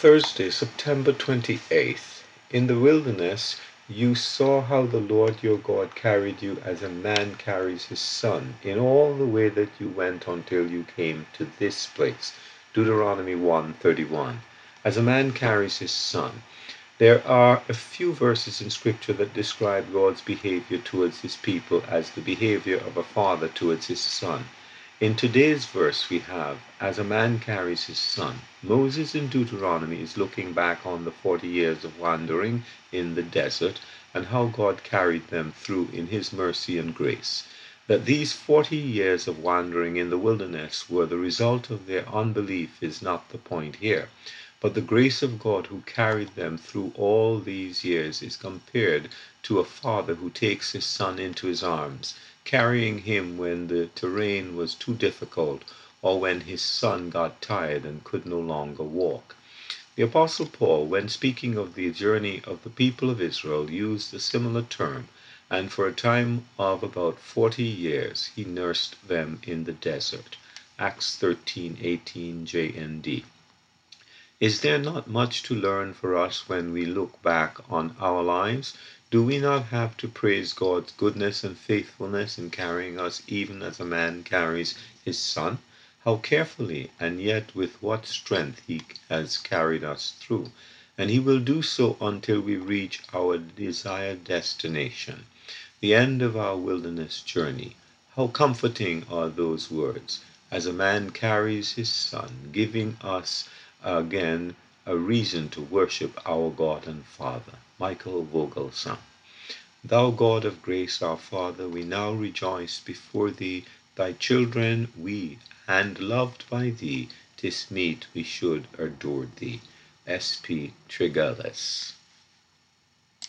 Thursday, September 28th. In the wilderness, you saw how the Lord your God carried you as a man carries his son in all the way that you went until you came to this place. Deuteronomy 1:31. As a man carries his son. There are a few verses in Scripture that describe God's behavior towards his people as the behavior of a father towards his son. In today's verse we have, as a man carries his son. Moses in Deuteronomy is looking back on the 40 years of wandering in the desert and how God carried them through in his mercy and grace. That these 40 years of wandering in the wilderness were the result of their unbelief is not the point here. But the grace of God who carried them through all these years is compared to a father who takes his son into his arms carrying him when the terrain was too difficult or when his son got tired and could no longer walk. The Apostle Paul, when speaking of the journey of the people of Israel, used a similar term, and for a time of about forty years he nursed them in the desert. Acts 13:18 JND. Is there not much to learn for us when we look back on our lives? Do we not have to praise God's goodness and faithfulness in carrying us even as a man carries his son? How carefully and yet with what strength he has carried us through. And he will do so until we reach our desired destination, the end of our wilderness journey. How comforting are those words, as a man carries his son, giving us again a reason to worship our God and Father. Michael Vogelsang. Thou God of grace, our Father, we now rejoice before thee, thy children we, and loved by thee, tis meet we should adore thee. S. P. Tregelles.